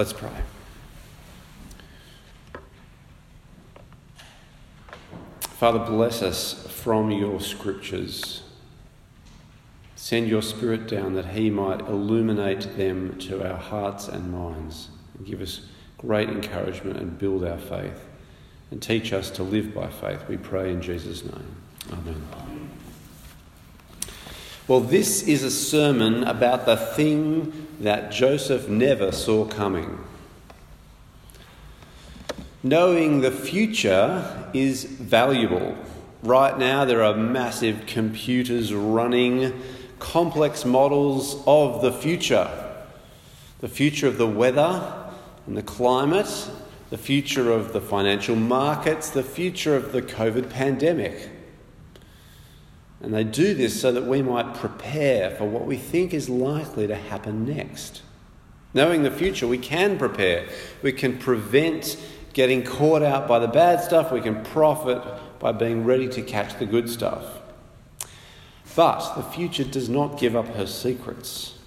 Let's pray. Father, bless us from your scriptures. Send your Spirit down that He might illuminate them to our hearts and minds and give us great encouragement and build our faith and teach us to live by faith. We pray in Jesus' name. Amen. Well, this is a sermon about the thing that Joseph never saw coming. Knowing the future is valuable. Right now, there are massive computers running complex models of the future the future of the weather and the climate, the future of the financial markets, the future of the COVID pandemic. And they do this so that we might prepare for what we think is likely to happen next. Knowing the future, we can prepare. We can prevent getting caught out by the bad stuff. We can profit by being ready to catch the good stuff. But the future does not give up her secrets.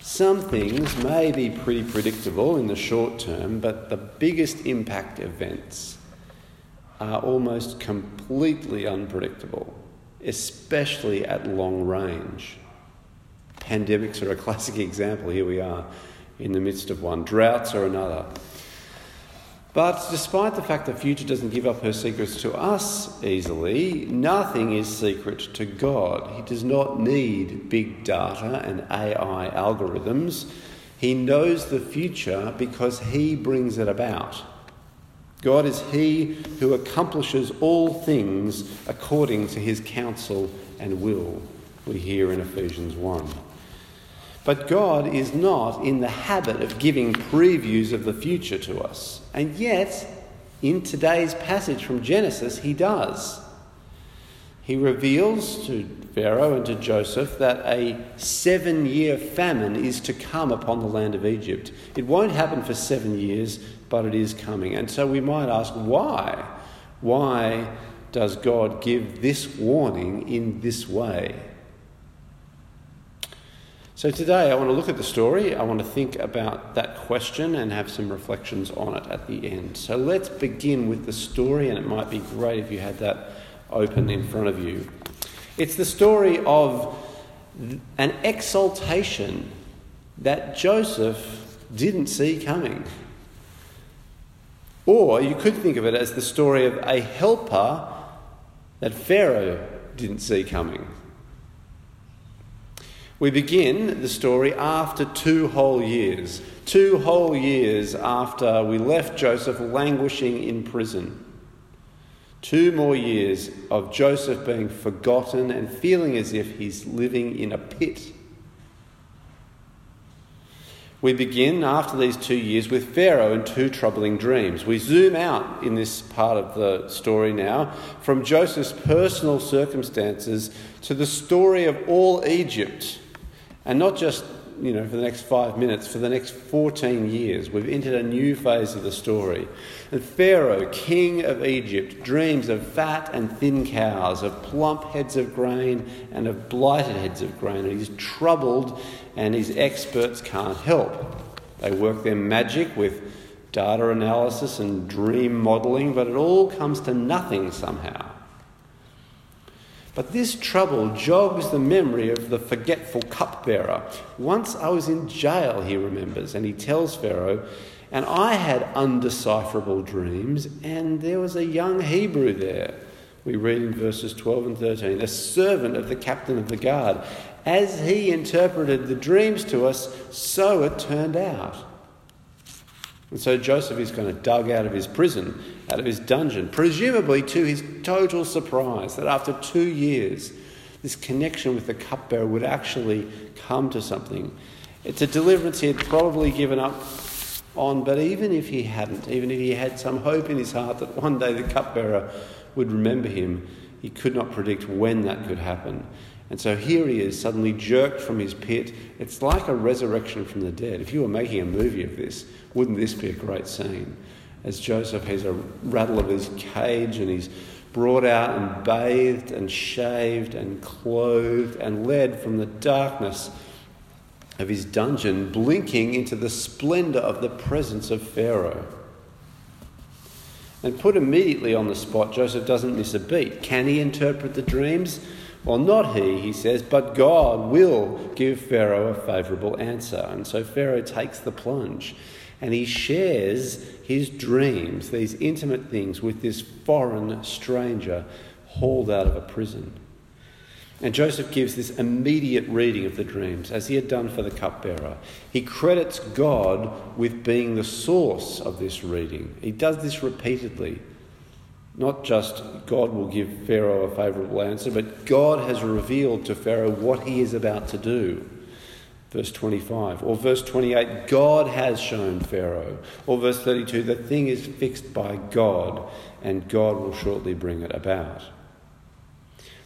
Some things may be pretty predictable in the short term, but the biggest impact events are almost completely unpredictable especially at long range. Pandemics are a classic example. Here we are in the midst of one, droughts are another. But despite the fact the future doesn't give up her secrets to us easily, nothing is secret to God. He does not need big data and AI algorithms. He knows the future because He brings it about. God is He who accomplishes all things according to His counsel and will, we hear in Ephesians 1. But God is not in the habit of giving previews of the future to us. And yet, in today's passage from Genesis, He does. He reveals to Pharaoh and to Joseph that a seven year famine is to come upon the land of Egypt. It won't happen for seven years, but it is coming. And so we might ask, why? Why does God give this warning in this way? So today I want to look at the story. I want to think about that question and have some reflections on it at the end. So let's begin with the story, and it might be great if you had that open in front of you. It's the story of an exaltation that Joseph didn't see coming. Or you could think of it as the story of a helper that Pharaoh didn't see coming. We begin the story after two whole years, two whole years after we left Joseph languishing in prison. Two more years of Joseph being forgotten and feeling as if he's living in a pit. We begin after these two years with Pharaoh and two troubling dreams. We zoom out in this part of the story now from Joseph's personal circumstances to the story of all Egypt, and not just you know, for the next five minutes, for the next 14 years. We've entered a new phase of the story. And Pharaoh, king of Egypt, dreams of fat and thin cows, of plump heads of grain and of blighted heads of grain. And he's troubled, and his experts can't help. They work their magic with data analysis and dream modelling, but it all comes to nothing somehow. But this trouble jogs the memory of the forgetful cupbearer. Once I was in jail, he remembers, and he tells Pharaoh, and I had undecipherable dreams, and there was a young Hebrew there. We read in verses 12 and 13, a servant of the captain of the guard. As he interpreted the dreams to us, so it turned out. And so Joseph is kind of dug out of his prison, out of his dungeon, presumably to his total surprise that after two years, this connection with the cupbearer would actually come to something. It's a deliverance he had probably given up on, but even if he hadn't, even if he had some hope in his heart that one day the cupbearer would remember him, he could not predict when that could happen. And so here he is, suddenly jerked from his pit. It's like a resurrection from the dead. If you were making a movie of this, wouldn't this be a great scene? As Joseph has a rattle of his cage and he's brought out and bathed and shaved and clothed and led from the darkness of his dungeon, blinking into the splendor of the presence of Pharaoh. And put immediately on the spot, Joseph doesn't miss a beat. Can he interpret the dreams? Well, not he, he says, but God will give Pharaoh a favourable answer. And so Pharaoh takes the plunge and he shares his dreams, these intimate things, with this foreign stranger hauled out of a prison. And Joseph gives this immediate reading of the dreams, as he had done for the cupbearer. He credits God with being the source of this reading. He does this repeatedly. Not just God will give Pharaoh a favourable answer, but God has revealed to Pharaoh what he is about to do. Verse 25. Or verse 28, God has shown Pharaoh. Or verse 32, the thing is fixed by God, and God will shortly bring it about.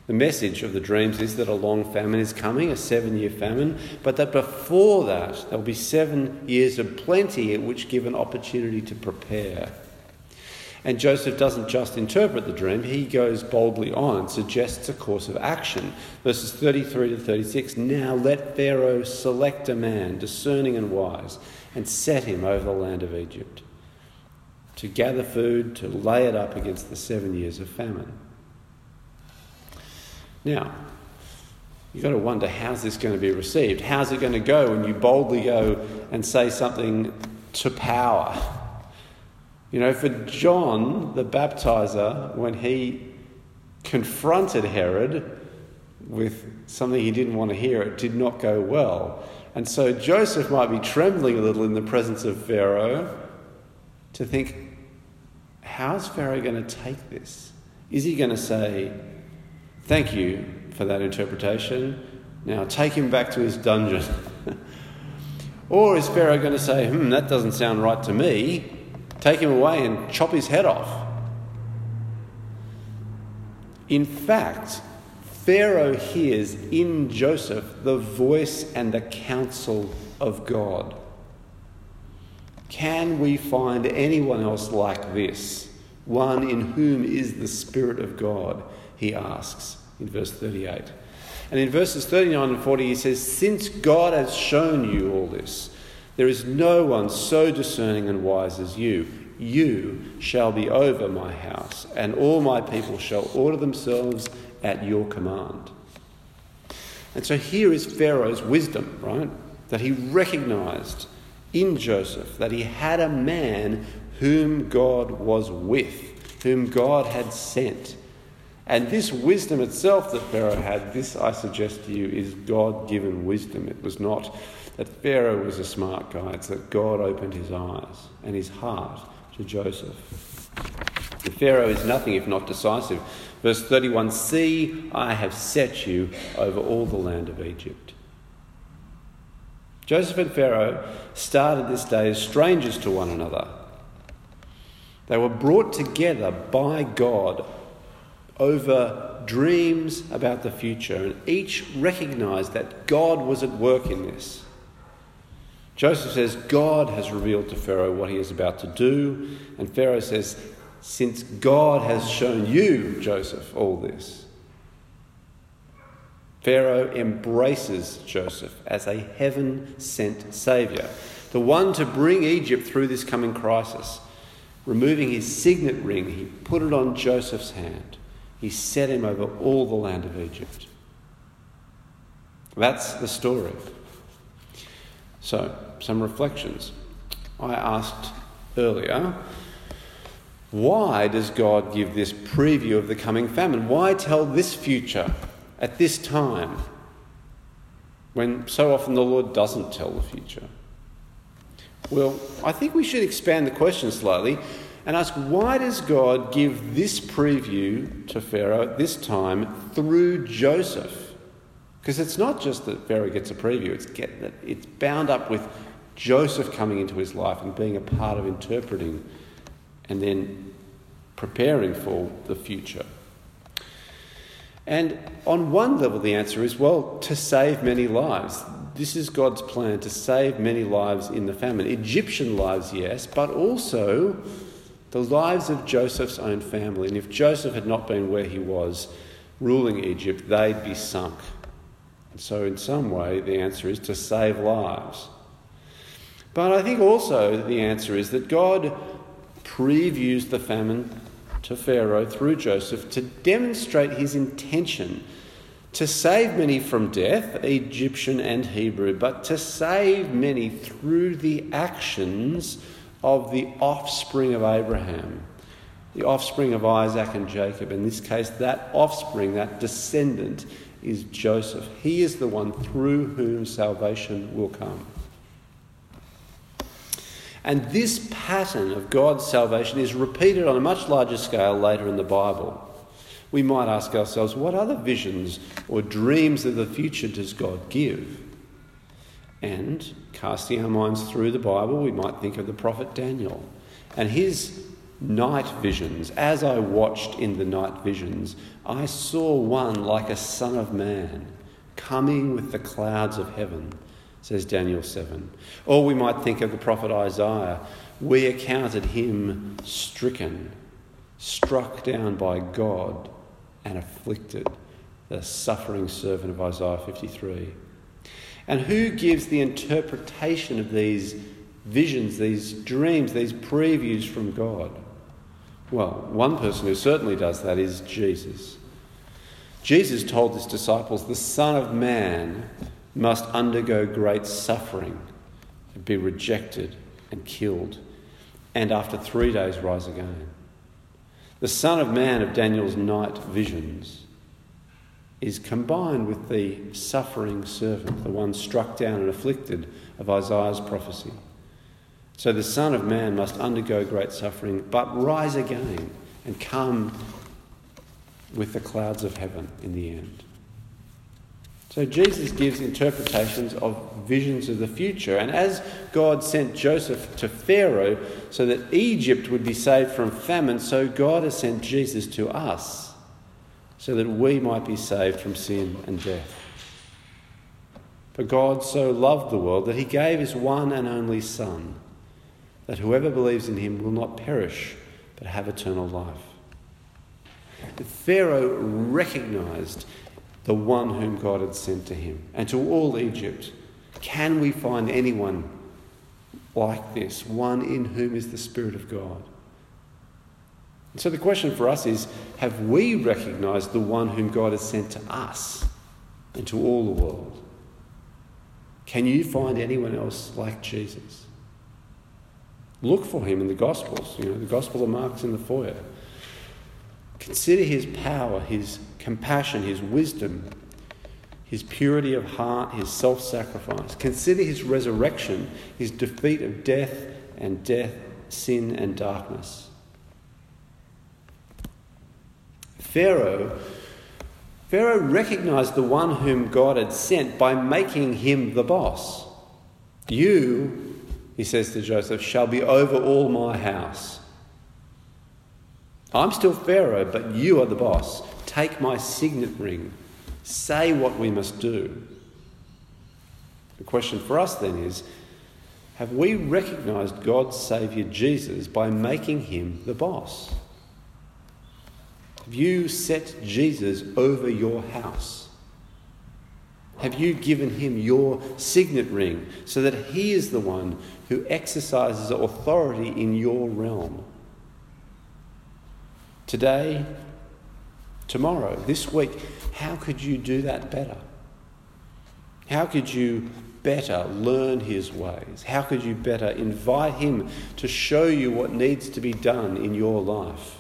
The message of the dreams is that a long famine is coming, a seven year famine, but that before that, there will be seven years of plenty which give an opportunity to prepare. And Joseph doesn't just interpret the dream, he goes boldly on suggests a course of action. Verses 33 to 36 Now let Pharaoh select a man, discerning and wise, and set him over the land of Egypt, to gather food, to lay it up against the seven years of famine. Now, you've got to wonder how's this going to be received? How's it going to go when you boldly go and say something to power? You know, for John the baptizer, when he confronted Herod with something he didn't want to hear, it did not go well. And so Joseph might be trembling a little in the presence of Pharaoh to think, how's Pharaoh going to take this? Is he going to say, Thank you for that interpretation. Now take him back to his dungeon. or is Pharaoh going to say, Hmm, that doesn't sound right to me? Take him away and chop his head off. In fact, Pharaoh hears in Joseph the voice and the counsel of God. Can we find anyone else like this? One in whom is the Spirit of God? He asks in verse 38. And in verses 39 and 40, he says, Since God has shown you all this, there is no one so discerning and wise as you. You shall be over my house, and all my people shall order themselves at your command. And so here is Pharaoh's wisdom, right? That he recognized in Joseph that he had a man whom God was with, whom God had sent. And this wisdom itself that Pharaoh had, this I suggest to you, is God given wisdom. It was not that Pharaoh was a smart guy, it's that God opened his eyes and his heart to Joseph. The Pharaoh is nothing if not decisive. Verse 31 See, I have set you over all the land of Egypt. Joseph and Pharaoh started this day as strangers to one another. They were brought together by God over dreams about the future, and each recognized that God was at work in this. Joseph says, God has revealed to Pharaoh what he is about to do. And Pharaoh says, Since God has shown you, Joseph, all this. Pharaoh embraces Joseph as a heaven sent saviour, the one to bring Egypt through this coming crisis. Removing his signet ring, he put it on Joseph's hand. He set him over all the land of Egypt. That's the story. So, some reflections. I asked earlier, why does God give this preview of the coming famine? Why tell this future at this time when so often the Lord doesn't tell the future? Well, I think we should expand the question slightly and ask why does God give this preview to Pharaoh at this time through Joseph? Because it's not just that Pharaoh gets a preview, it's, get, it's bound up with Joseph coming into his life and being a part of interpreting and then preparing for the future. And on one level, the answer is well, to save many lives. This is God's plan to save many lives in the famine. Egyptian lives, yes, but also the lives of Joseph's own family. And if Joseph had not been where he was, ruling Egypt, they'd be sunk So, in some way, the answer is to save lives. But I think also the answer is that God previews the famine to Pharaoh through Joseph to demonstrate his intention to save many from death, Egyptian and Hebrew, but to save many through the actions of the offspring of Abraham, the offspring of Isaac and Jacob. In this case, that offspring, that descendant, is Joseph. He is the one through whom salvation will come. And this pattern of God's salvation is repeated on a much larger scale later in the Bible. We might ask ourselves, what other visions or dreams of the future does God give? And casting our minds through the Bible, we might think of the prophet Daniel and his night visions. As I watched in the night visions, I saw one like a son of man coming with the clouds of heaven says Daniel 7. Or we might think of the prophet Isaiah. We accounted him stricken, struck down by God, and afflicted, the suffering servant of Isaiah 53. And who gives the interpretation of these visions, these dreams, these previews from God? Well, one person who certainly does that is Jesus. Jesus told his disciples, The Son of Man must undergo great suffering, be rejected and killed, and after three days rise again. The Son of Man of Daniel's night visions is combined with the suffering servant, the one struck down and afflicted of Isaiah's prophecy. So the Son of Man must undergo great suffering, but rise again and come with the clouds of heaven in the end. So Jesus gives interpretations of visions of the future. And as God sent Joseph to Pharaoh so that Egypt would be saved from famine, so God has sent Jesus to us so that we might be saved from sin and death. For God so loved the world that he gave his one and only Son, that whoever believes in him will not perish but have eternal life. Pharaoh recognized the one whom God had sent to him, and to all Egypt. Can we find anyone like this, one in whom is the Spirit of God? And so the question for us is have we recognized the one whom God has sent to us and to all the world? Can you find anyone else like Jesus? Look for him in the Gospels. You know, the Gospel of Mark's in the foyer. Consider his power, his compassion, his wisdom, his purity of heart, his self sacrifice. Consider his resurrection, his defeat of death and death, sin and darkness. Pharaoh, Pharaoh recognized the one whom God had sent by making him the boss. You, he says to Joseph, shall be over all my house. I'm still Pharaoh, but you are the boss. Take my signet ring. Say what we must do. The question for us then is have we recognized God's Saviour Jesus by making him the boss? Have you set Jesus over your house? Have you given him your signet ring so that he is the one who exercises authority in your realm? Today, tomorrow, this week, how could you do that better? How could you better learn his ways? How could you better invite him to show you what needs to be done in your life?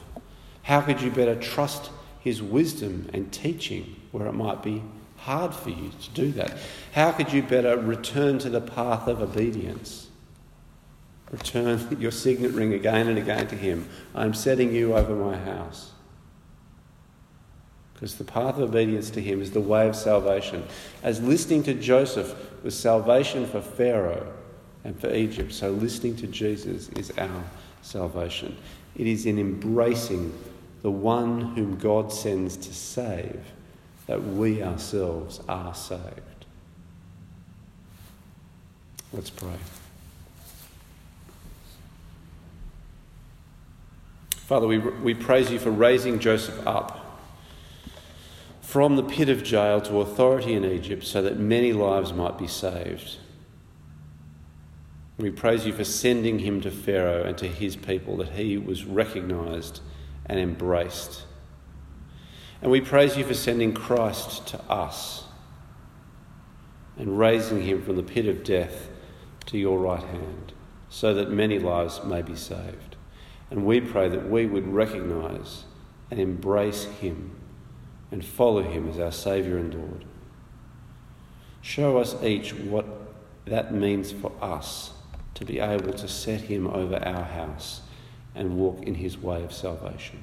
How could you better trust his wisdom and teaching where it might be hard for you to do that? How could you better return to the path of obedience? Return your signet ring again and again to him. I'm setting you over my house. Because the path of obedience to him is the way of salvation. As listening to Joseph was salvation for Pharaoh and for Egypt, so listening to Jesus is our salvation. It is in embracing the one whom God sends to save that we ourselves are saved. Let's pray. Father, we, we praise you for raising Joseph up from the pit of jail to authority in Egypt so that many lives might be saved. We praise you for sending him to Pharaoh and to his people, that he was recognized and embraced. And we praise you for sending Christ to us and raising him from the pit of death to your right hand, so that many lives may be saved. And we pray that we would recognize and embrace him and follow him as our Saviour and Lord. Show us each what that means for us to be able to set him over our house and walk in his way of salvation.